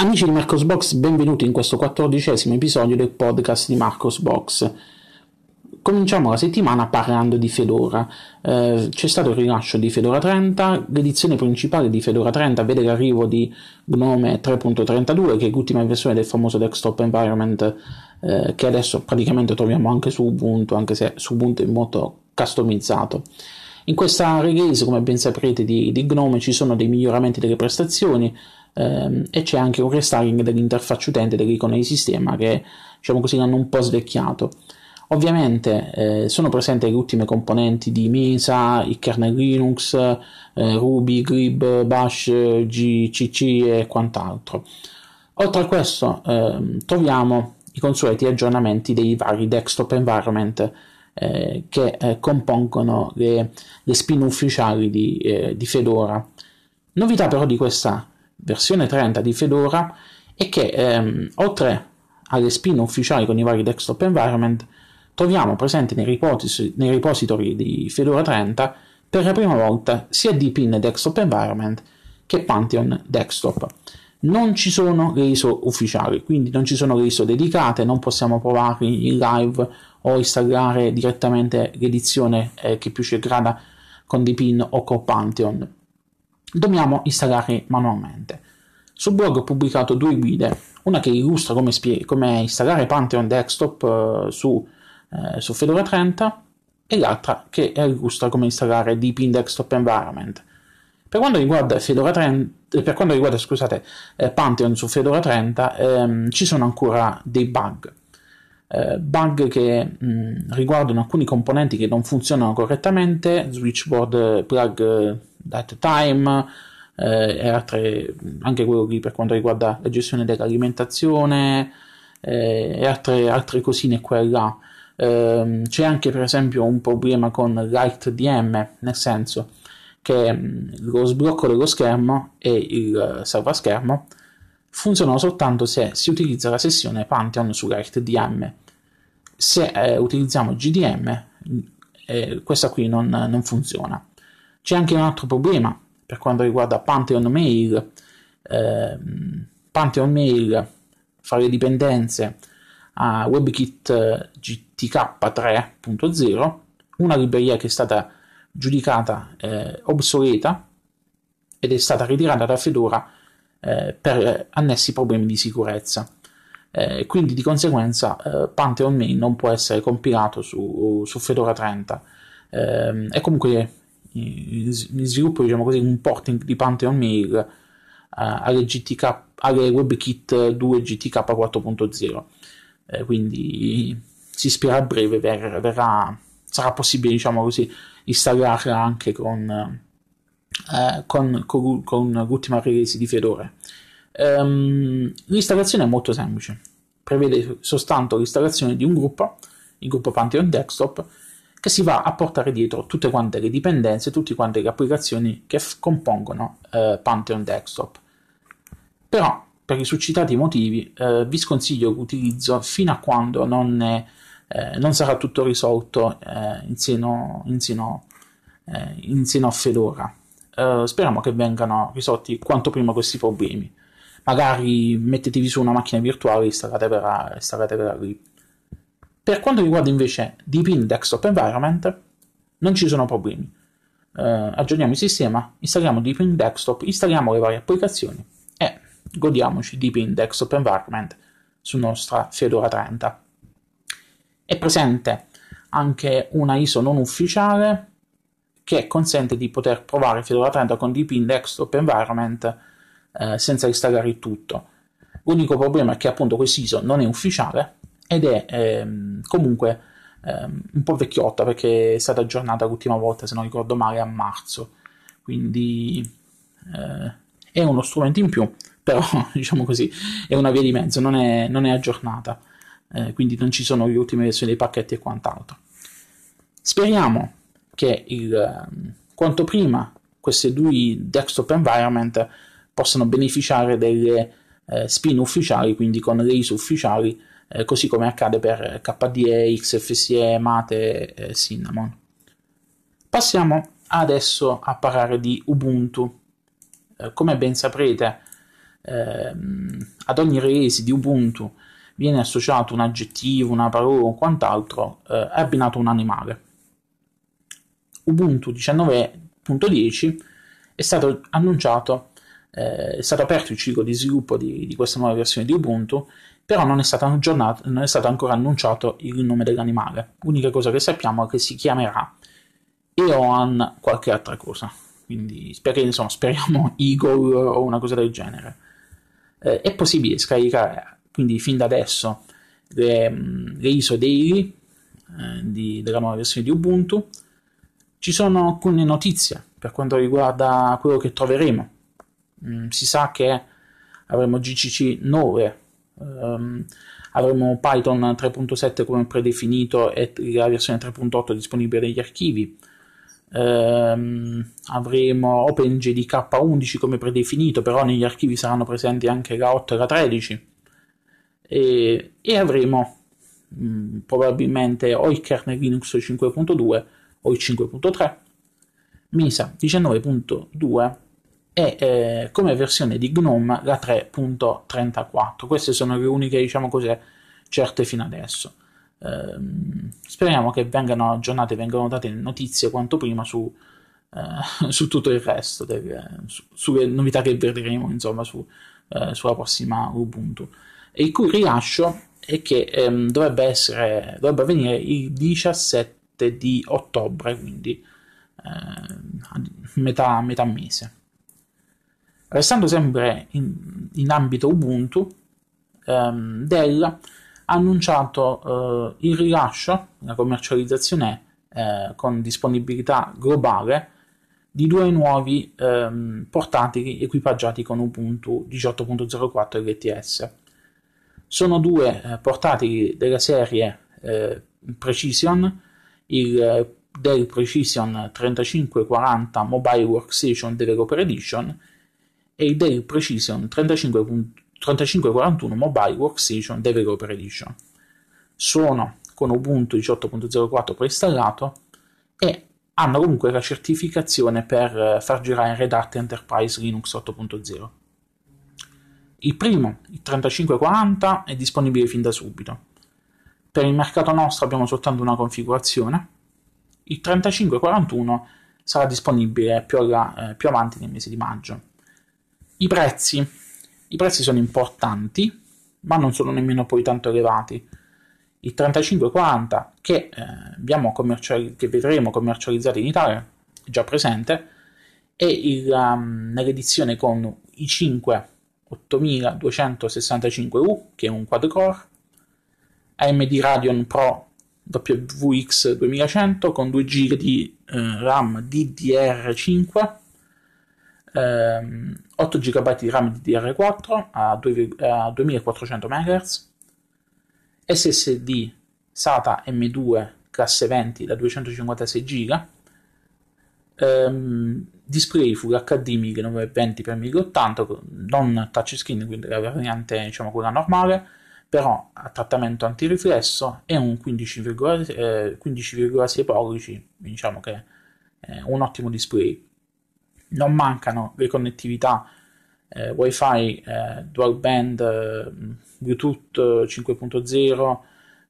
Amici di Marcosbox, benvenuti in questo quattordicesimo episodio del podcast di Marcosbox. Cominciamo la settimana parlando di Fedora. Eh, c'è stato il rilascio di Fedora 30, l'edizione principale di Fedora 30 vede l'arrivo di Gnome 3.32, che è l'ultima versione del famoso desktop environment eh, che adesso praticamente troviamo anche su Ubuntu, anche se su Ubuntu in modo customizzato. In questa release, come ben saprete, di, di Gnome ci sono dei miglioramenti delle prestazioni, ehm, e c'è anche un restyling dell'interfaccia utente delle icone di sistema che diciamo così hanno un po' svecchiato. Ovviamente eh, sono presenti le ultime componenti di Mesa, il kernel Linux, eh, Ruby, Glib, Bash, GCC e quant'altro. Oltre a questo eh, troviamo i consueti aggiornamenti dei vari desktop environment eh, che eh, compongono le, le, spin ufficiali di, eh, di Fedora. Novità però di questa versione 30 di Fedora è che ehm, oltre alle spin ufficiali con i vari desktop environment troviamo presente nei, repository, nei repository di Fedora 30 per la prima volta sia Deepin Desktop Environment che Pantheon Desktop. Non ci sono le ISO ufficiali, quindi non ci sono le ISO dedicate, non possiamo provarli in live o installare direttamente l'edizione eh, che più ci aggrada con Deepin o con Pantheon dobbiamo installare manualmente. Sul blog ho pubblicato due guide, una che illustra come, spie- come installare Pantheon Desktop uh, su, uh, su, Fedora 30 e l'altra che illustra come installare Deepin Desktop Environment. Per quanto riguarda, Fedora 30, per quanto riguarda scusate, eh, Pantheon su Fedora 30 ehm, ci sono ancora dei bug. Eh, bug che mh, riguardano alcuni componenti che non funzionano correttamente, switchboard plug that time eh, altre, anche quello lì per quanto riguarda la gestione dell'alimentazione eh, e altre, altre cosine qua e là. Eh, c'è anche per esempio un problema con l'AltDM, nel senso che mh, lo sblocco dello schermo e il salvaschermo funzionano soltanto se si utilizza la sessione Pantheon su sull'AltDM. Se eh, utilizziamo GDM, eh, questa qui non, non funziona. C'è anche un altro problema per quanto riguarda Pantheon Mail. Eh, Pantheon Mail fa le dipendenze a WebKit GTK 3.0, una libreria che è stata giudicata eh, obsoleta ed è stata ritirata da Fedora eh, per annessi problemi di sicurezza. Eh, quindi di conseguenza eh, Pantheon Mail non può essere compilato su, su Fedora 30. Eh, è comunque in sviluppo diciamo così un porting di Pantheon Mail uh, alle, GTK, alle WebKit 2 GTK 4.0 eh, quindi si spera a breve ver, verrà, sarà possibile diciamo così installarla anche con, eh, con, con, con l'ultima release di Fedora. Um, l'installazione è molto semplice. Prevede soltanto l'installazione di un gruppo il gruppo Pantheon Desktop che si va a portare dietro tutte quante le dipendenze, tutte quante le applicazioni che f- compongono eh, Pantheon Desktop. Però, per i succitati motivi, eh, vi sconsiglio l'utilizzo fino a quando non, è, eh, non sarà tutto risolto eh, in seno, in, seno, eh, in, seno, a Fedora. Eh, speriamo che vengano risolti quanto prima questi problemi. Magari mettetevi su una macchina virtuale e installatevela lì. Per quanto riguarda invece Deepin Desktop Environment, non ci sono problemi. Uh, aggiorniamo il sistema, installiamo Deepin Desktop, installiamo le varie applicazioni e godiamoci Deepin Desktop Environment su nostra Fedora 30. È presente anche una ISO non ufficiale che consente di poter provare Fedora 30 con Deepin Desktop Environment eh, senza installare tutto. L'unico problema è che appunto questo ISO non è ufficiale ed è ehm, comunque ehm, un po' vecchiotta perché è stata aggiornata l'ultima volta, se non ricordo male, a marzo. Quindi eh, è uno strumento in più, però diciamo così è una via di mezzo, non è, non è aggiornata. Eh, quindi non ci sono le ultime versioni dei pacchetti e quant'altro. Speriamo che il, ehm, quanto prima questi due desktop environment possano beneficiare delle eh, spin ufficiali, quindi con le ISO ufficiali eh, così come accade per KDE, XFCE, Mate e Cinnamon. Passiamo adesso a parlare di Ubuntu. Eh, come ben saprete, ehm, ad ogni release di Ubuntu viene associato un aggettivo, una parola o quant'altro, eh, è abbinato un animale. Ubuntu 19.10 è stato annunciato, eh, è stato aperto il ciclo di sviluppo di, di questa nuova versione di Ubuntu, però non è, non è, stato ancora annunciato il nome dell'animale. L'unica cosa che sappiamo è che si chiamerà Eoan qualche altra cosa. Quindi insomma, speriamo Eagle o una cosa del genere. Eh, è possibile scaricare quindi fin da adesso le, le ISO daily eh, di, della nuova versione di Ubuntu. Ci sono alcune notizie per quanto riguarda quello che troveremo. Mm, si sa che avremo GCC 9, um, avremo Python 3.7 come predefinito e la versione 3.8 disponibile negli archivi. Ehm, avremo OpenGDK11 come predefinito, però negli archivi saranno presenti anche la 8 e la 13 e, e avremo mh, mm, probabilmente o il kernel Linux 5.2 o il 5.3, Misa 19.2 e eh, come versione di GNOME la 3.34. Queste sono le uniche, diciamo così, certe fino adesso. Ehm, speriamo che vengano aggiornate, vengano date notizie quanto prima su, eh, su tutto il resto, del, su, sulle novità che vedremo insomma su, eh, sulla prossima Ubuntu. E il cui rilascio è che ehm, dovrebbe, essere, dovrebbe avvenire il 17 di ottobre, quindi eh, metà, metà mese. Restando sempre in, in ambito Ubuntu, ehm, Dell ha annunciato eh, il rilascio, la commercializzazione eh, con disponibilità globale di due nuovi ehm, portatili equipaggiati con Ubuntu 18.04 LTS. Sono due eh, portatili della serie eh, Precision, il eh, Dell Precision 3540 Mobile Workstation Developer Edition e il Dell Precision 3540 3541 Mobile Workstation Developer Edition. Sono con Ubuntu 18.04 preinstallato e hanno comunque la certificazione per eh, far girare Red Hat Enterprise Linux 8.0. Il primo, il 3540, è disponibile fin da subito. Per il mercato nostro abbiamo soltanto una configurazione. Il 3541 sarà disponibile più, alla, eh, più avanti nel mese di maggio. I prezzi i prezzi sono importanti, ma non sono nemmeno poi tanto elevati. Il 3540 che, eh, commerciali- che vedremo commercializzato in Italia già presente e il, um, nell'edizione con i 5 8265U che è un quad core AMD Radeon Pro WX 2100 con 2 GB di eh, RAM DDR5 ehm, 8 GB di RAM DDR4 a, 2, a 2400 MHz, SSD SATA M2 classe 20 da 256 GB, ehm, display Full HD 1920x1080 non touchscreen, quindi la variante diciamo quella normale, però a trattamento antiriflesso e un 15,6 eh, 15, pollici, diciamo che è un ottimo display non mancano le connettività eh, wifi eh, dual band eh, bluetooth 5.0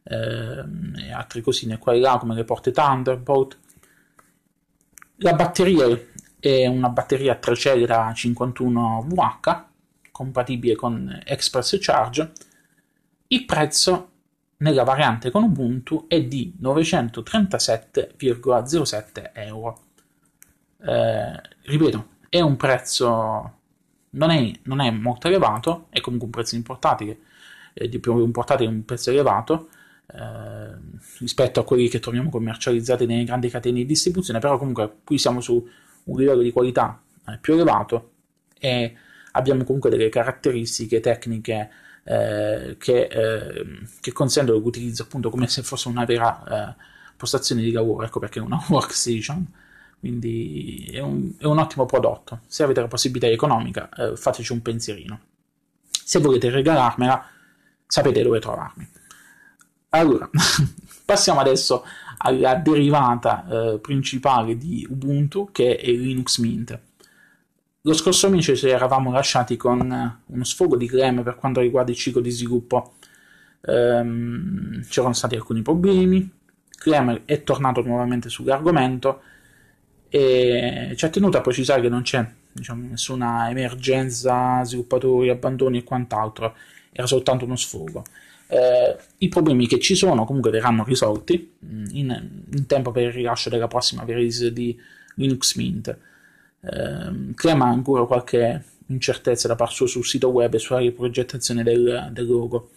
eh, e altre cosine qua e là come le porte thunderbolt. La batteria è una batteria a 3 celle da 51 VH compatibile con Express Charge. Il prezzo nella variante con Ubuntu è di 937,07 euro eh, ripeto, è un prezzo, non è, non è, molto elevato, è comunque un prezzo importante, eh, di un portatile un prezzo elevato eh, rispetto a quelli che troviamo commercializzati nelle grandi catene di distribuzione, però comunque qui siamo su un livello di qualità eh, più elevato e abbiamo comunque delle caratteristiche tecniche eh, che, eh, che, consentono l'utilizzo appunto come se fosse una vera eh, postazione di lavoro, ecco perché è una workstation quindi è un, è un, ottimo prodotto. Se avete la possibilità economica, eh, fateci un pensierino. Se volete regalarmela, sapete dove trovarmi. Allora, passiamo adesso alla derivata eh, principale di Ubuntu, che è Linux Mint. lo scorso mese ci eravamo lasciati con uno sfogo di creme per quanto riguarda il ciclo di sviluppo. Um, c'erano stati alcuni problemi. Kremer è tornato nuovamente sull'argomento e ci ha tenuto a precisare che non c'è diciamo, nessuna emergenza, sviluppatori, abbandoni e quant'altro, era soltanto uno sfogo. Eh, I problemi che ci sono comunque verranno risolti mm, in, in tempo per il rilascio della prossima release di Linux Mint. Eh, crea ancora qualche incertezza da parte sua sul sito web e sulla riprogettazione del, del logo.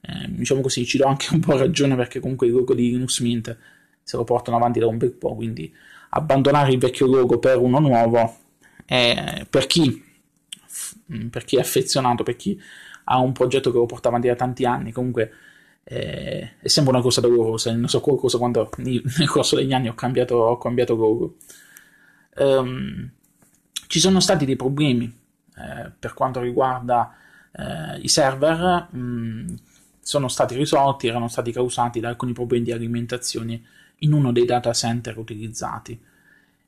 Eh, diciamo così, ci do anche un po' ragione perché comunque il logo di Linux Mint se lo portano avanti da un bel po', quindi abbandonare il vecchio logo per uno nuovo è, per, chi, per chi è affezionato, per chi ha un progetto che lo porta avanti da tanti anni, comunque eh, è sempre una cosa dolorosa. Non so qualcosa quando nel corso degli anni ho cambiato, ho cambiato logo. Um, ci sono stati dei problemi eh, per quanto riguarda eh, i server, mh, mm, sono stati risolti, erano stati causati da alcuni problemi di alimentazione in uno dei data center utilizzati.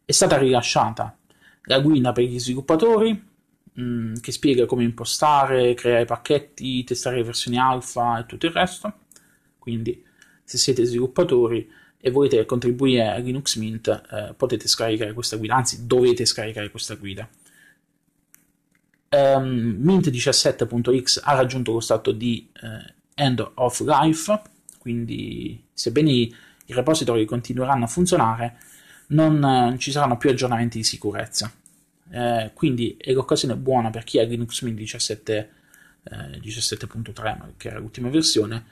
È stata rilasciata la guida per gli sviluppatori mm, che spiega come impostare, creare pacchetti, testare versioni alfa e tutto il resto. Quindi se siete sviluppatori e volete contribuire a Linux Mint eh, potete scaricare questa guida, anzi dovete scaricare questa guida. Um, Mint 17.x ha raggiunto lo stato di eh, end of life, quindi sebbene i repository continueranno a funzionare, non eh, ci saranno più aggiornamenti di sicurezza. Eh, quindi è l'occasione buona per chi ha Linux Mint 17, eh, 17.3, che era l'ultima versione,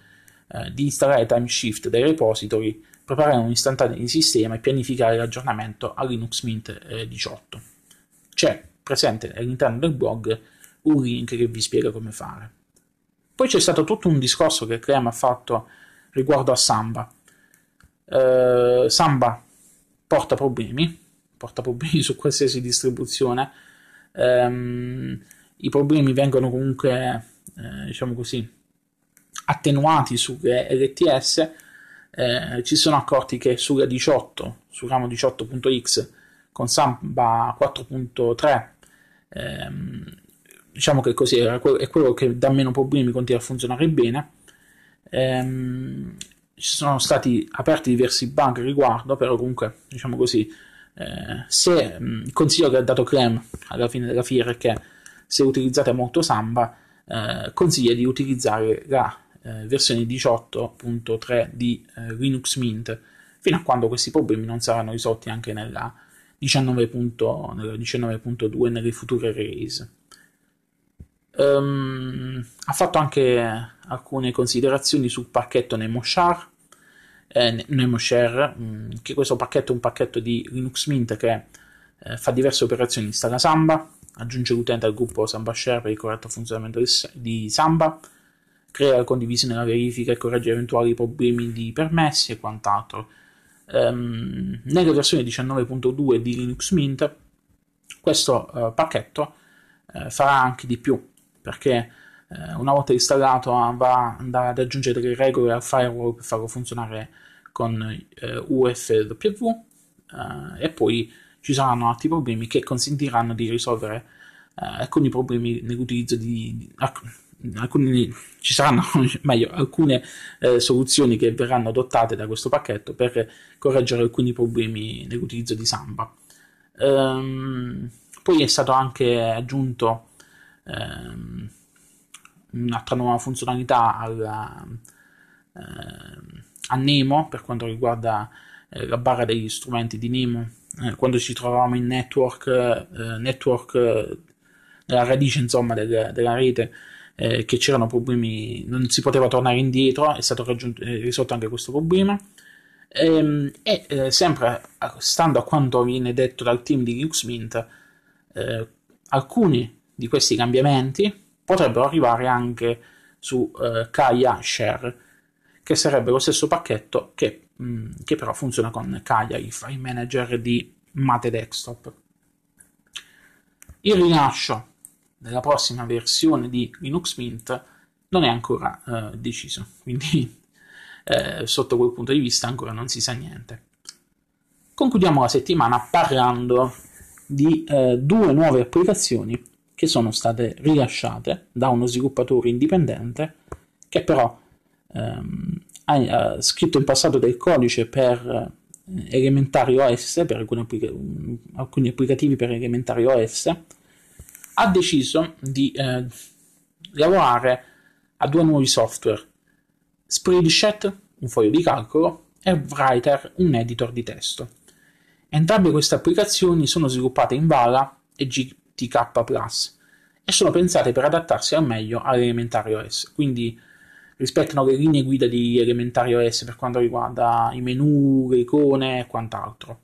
eh, di installare timeshift dai repository, preparare un istantaneo di sistema e pianificare l'aggiornamento a Linux Mint 18. Eh, c'è presente all'interno del blog un link che vi spiega come fare. Poi c'è stato tutto un discorso che Clem ha fatto riguardo a Samba. Uh, Samba porta problemi, porta problemi su qualsiasi distribuzione. Um, I problemi vengono comunque, eh, diciamo così, attenuati sulle LTS. Eh, ci sono accorti che sulla 18, su ramo 18.x con Samba 4.3, ehm, diciamo che così è quello che dà meno problemi, continua a funzionare bene. Ehm, ci sono stati aperti diversi bug riguardo, però comunque, diciamo così, eh, se il consiglio che ha dato Clem alla fine della fiera è che se utilizzate molto Samba, eh, consiglia di utilizzare la eh, versione 18.3 di eh, Linux Mint fino a quando questi problemi non saranno risolti anche nella 19.2 nella 19 nelle future release. Um, ha fatto anche alcune considerazioni sul pacchetto NemoShare, eh, NemoShare mm, che questo pacchetto è un pacchetto di Linux Mint che eh, fa diverse operazioni, installa Samba, aggiunge l'utente al gruppo Samba Share per il corretto funzionamento di Samba, crea la condivisione la verifica e corregge eventuali problemi di permessi e quant'altro. Um, nella versione 19.2 di Linux Mint questo uh, pacchetto uh, farà anche di più perché eh, una volta installato va ad aggiungere delle regole al firewall per farlo funzionare con eh, UFW eh, e poi ci saranno altri problemi che consentiranno di risolvere eh, alcuni problemi nell'utilizzo di, di alcuni, ci saranno meglio, alcune eh, soluzioni che verranno adottate da questo pacchetto per correggere alcuni problemi nell'utilizzo di Samba. Ehm, poi è stato anche aggiunto ehm, un'altra nuova funzionalità alla, eh, a Nemo per quanto riguarda eh, la barra degli strumenti di Nemo. Eh, quando ci trovavamo in network, eh, network nella radice insomma del, della rete, eh, che c'erano problemi, non si poteva tornare indietro, è stato raggiunto, risolto anche questo problema. Ehm, e, e sempre stando a quanto viene detto dal team di Linux Mint, alcuni di questi cambiamenti potrebbero arrivare anche su uh, Kaya Share, che sarebbe lo stesso pacchetto che, mh, mm, che però funziona con Kaya, il file manager di Mate Desktop. Il rilascio della prossima versione di Linux Mint non è ancora uh, deciso, quindi eh, sotto quel punto di vista ancora non si sa niente. Concludiamo la settimana parlando di eh, due nuove applicazioni che sono state rilasciate da uno sviluppatore indipendente che però ehm, ha, ha, scritto in passato del codice per eh, elementari OS, per alcuni, applica- alcuni, applicativi per elementari OS, ha deciso di eh, lavorare a due nuovi software, Spreadsheet, un foglio di calcolo, e Writer, un editor di testo. Entrambe queste applicazioni sono sviluppate in Vala e GTK Plus e sono pensate per adattarsi al meglio all'elementare OS, quindi rispettano le linee guida di elementare OS per quanto riguarda i menu, le icone e quant'altro.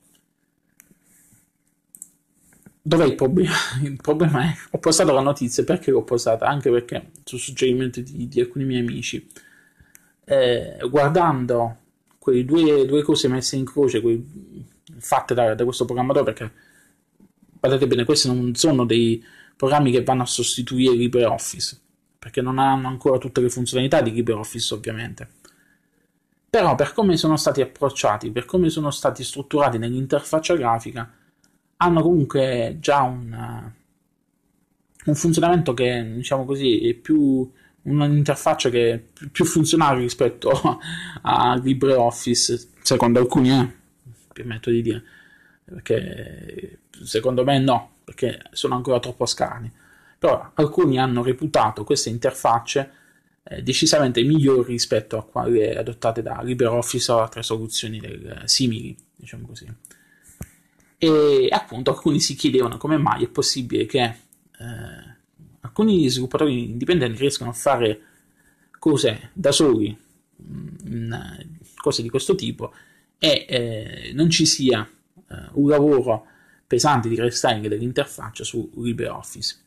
Dov'è il problema? Il problema è ho postato la notizia perché l'ho postata? Anche perché su suggerimento di, di alcuni miei amici, eh, guardando quelle due, due, cose messe in croce, quei, fatte da, da, questo programmatore, perché guardate bene, questi non sono dei programmi che vanno a sostituire LibreOffice, perché non hanno ancora tutte le funzionalità di LibreOffice ovviamente. Però per come sono stati approcciati, per come sono stati strutturati nell'interfaccia grafica, hanno comunque già un, un funzionamento che, diciamo così, è più un'interfaccia che è più funzionale rispetto a LibreOffice, secondo alcuni, eh, permetto di dire, perché secondo me no, perché sono ancora troppo scarni. Però alcuni hanno reputato queste interfacce eh, decisamente migliori rispetto a quelle adottate da LibreOffice o altre soluzioni del, simili, diciamo così. E appunto alcuni si chiedevano come mai è possibile che eh, alcuni sviluppatori indipendenti riescano a fare cose da soli, mh, cose di questo tipo, e eh, non ci sia eh, un lavoro pesante di restyling dell'interfaccia su LibreOffice.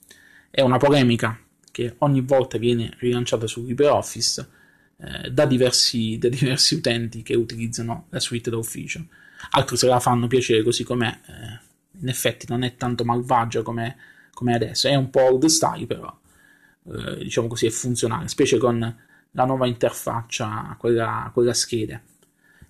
È una polemica che ogni volta viene rilanciata su LibreOffice eh, da, diversi, da diversi utenti che utilizzano la suite d'ufficio altri se la fanno piacere così com'è. Eh, in effetti non è tanto malvagia come, come adesso, è un po' old style però, eh, diciamo così, è funzionale, specie con la nuova interfaccia, quella, quella schede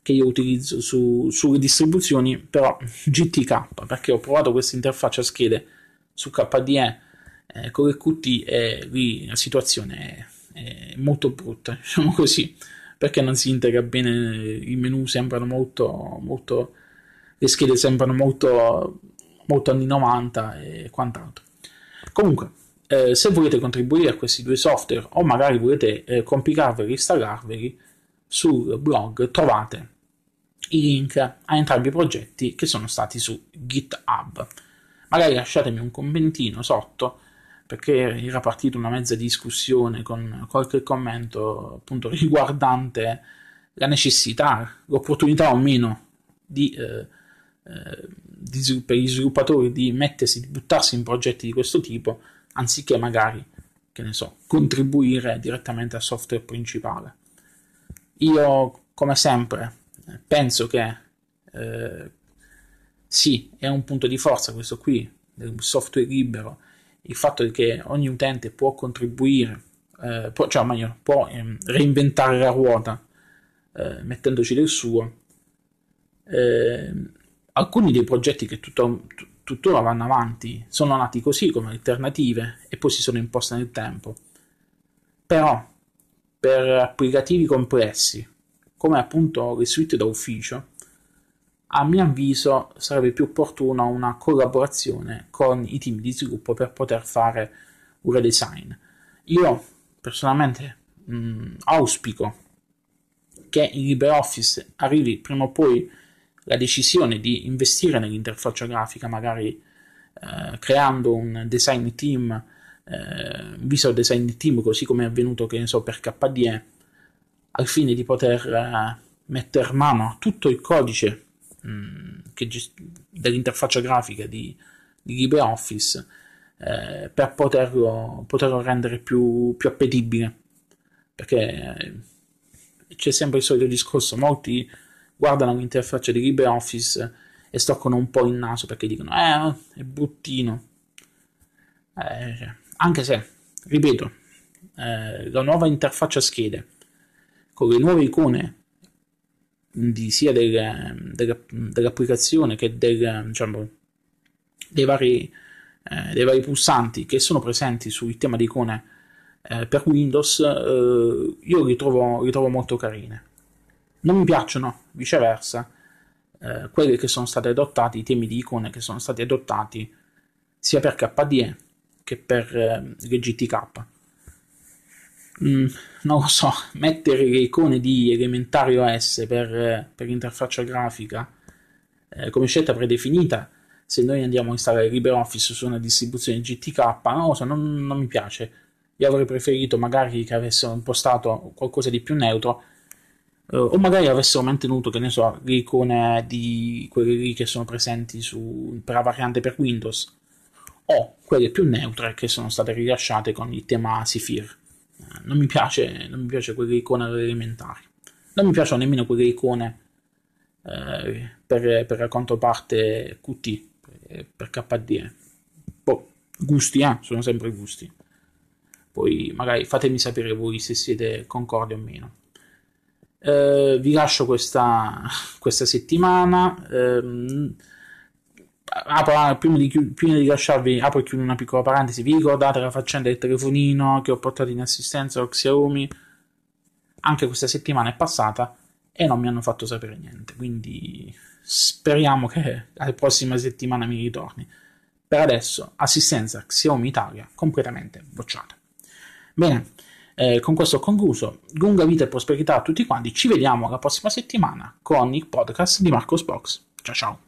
che io utilizzo su, sulle distribuzioni, però GTK, perché ho provato questa interfaccia schede su KDE eh, con il Qt e lì la situazione è, è molto brutta, diciamo così perché non si integra bene, i menu sembrano molto, molto le schede sembrano molto, molto anni 90 e quant'altro. Comunque, eh, se volete contribuire a questi due software o magari volete eh, compilarveli, installarveli, sul blog trovate i link a entrambi i progetti che sono stati su GitHub. Magari lasciatemi un commentino sotto perché era partita una mezza discussione con qualche commento appunto riguardante la necessità, l'opportunità o meno di, eh, eh, di, per gli sviluppatori di mettersi, di buttarsi in progetti di questo tipo, anziché magari, che ne so, contribuire direttamente al software principale. Io, come sempre, penso che eh, sì, è un punto di forza questo qui, del software libero, il fatto che ogni utente può contribuire, eh, può, cioè meglio, può eh, reinventare la ruota eh, mettendoci del suo. Eh, alcuni dei progetti che tutto, tuttora vanno avanti sono nati così come alternative e poi si sono imposti nel tempo. Però per applicativi complessi, come appunto le suite da ufficio, a mio avviso sarebbe più opportuna una collaborazione con i team di sviluppo per poter fare un redesign. Io personalmente mh, auspico che in LibreOffice arrivi prima o poi la decisione di investire nell'interfaccia grafica, magari eh, creando un design team, eh, visual design team, così come è avvenuto che ne so per KDE, al fine di poter eh, mettere mano a tutto il codice Mm, gest- dell'interfaccia grafica di, di LibreOffice eh, per poterlo, poterlo rendere più, più, appetibile. Perché eh, c'è sempre il solito discorso molti guardano l'interfaccia di LibreOffice e stoccano un po' il naso perché dicono eh è bruttino. Eh, anche se ripeto eh, la nuova interfaccia schede con le nuove icone di, sia del, del, dell'applicazione che del, diciamo, dei vari, eh, dei vari pulsanti che sono presenti sul tema di icone eh, per Windows, eh, io li trovo, li trovo molto carine. Non mi piacciono, viceversa, eh, quelli che sono stati adottati, i temi di icone che sono stati adottati sia per KDE che per eh, le GTK. Mm, non lo so, mettere le icone di elementari OS per, eh, per interfaccia grafica eh, come scelta predefinita, se noi andiamo a installare LibreOffice su una distribuzione GTK, non lo so, non, non mi piace. Io avrei preferito magari che avessero impostato qualcosa di più neutro Uh, o magari avessero mantenuto, che ne so, le icone di quelle lì che sono presenti su, per la variante per Windows, o quelle più neutre che sono state rilasciate con il tema Sifir. Uh, non mi piace, non mi piace quelle icone elementari. Non mi piacciono nemmeno quelle icone uh, per, per, la controparte QT, per, per KDE. Boh, gusti, eh, sono sempre gusti. Poi magari fatemi sapere voi se siete concordi o meno. Eh, vi lascio questa, questa settimana. Eh, apro, prima, di, prima di lasciarvi, apro e chiudo una piccola parentesi. Vi ricordate la faccenda del telefonino che ho portato in assistenza a Xiaomi? Anche questa settimana è passata e non mi hanno fatto sapere niente. Quindi speriamo che la prossima settimana mi ritorni. Per adesso, assistenza Xiaomi Italia completamente bocciata. Bene. Eh, con questo ho concluso. Lunga vita e prosperità a tutti quanti. Ci vediamo la prossima settimana con il podcast di Marcos Box. Ciao ciao.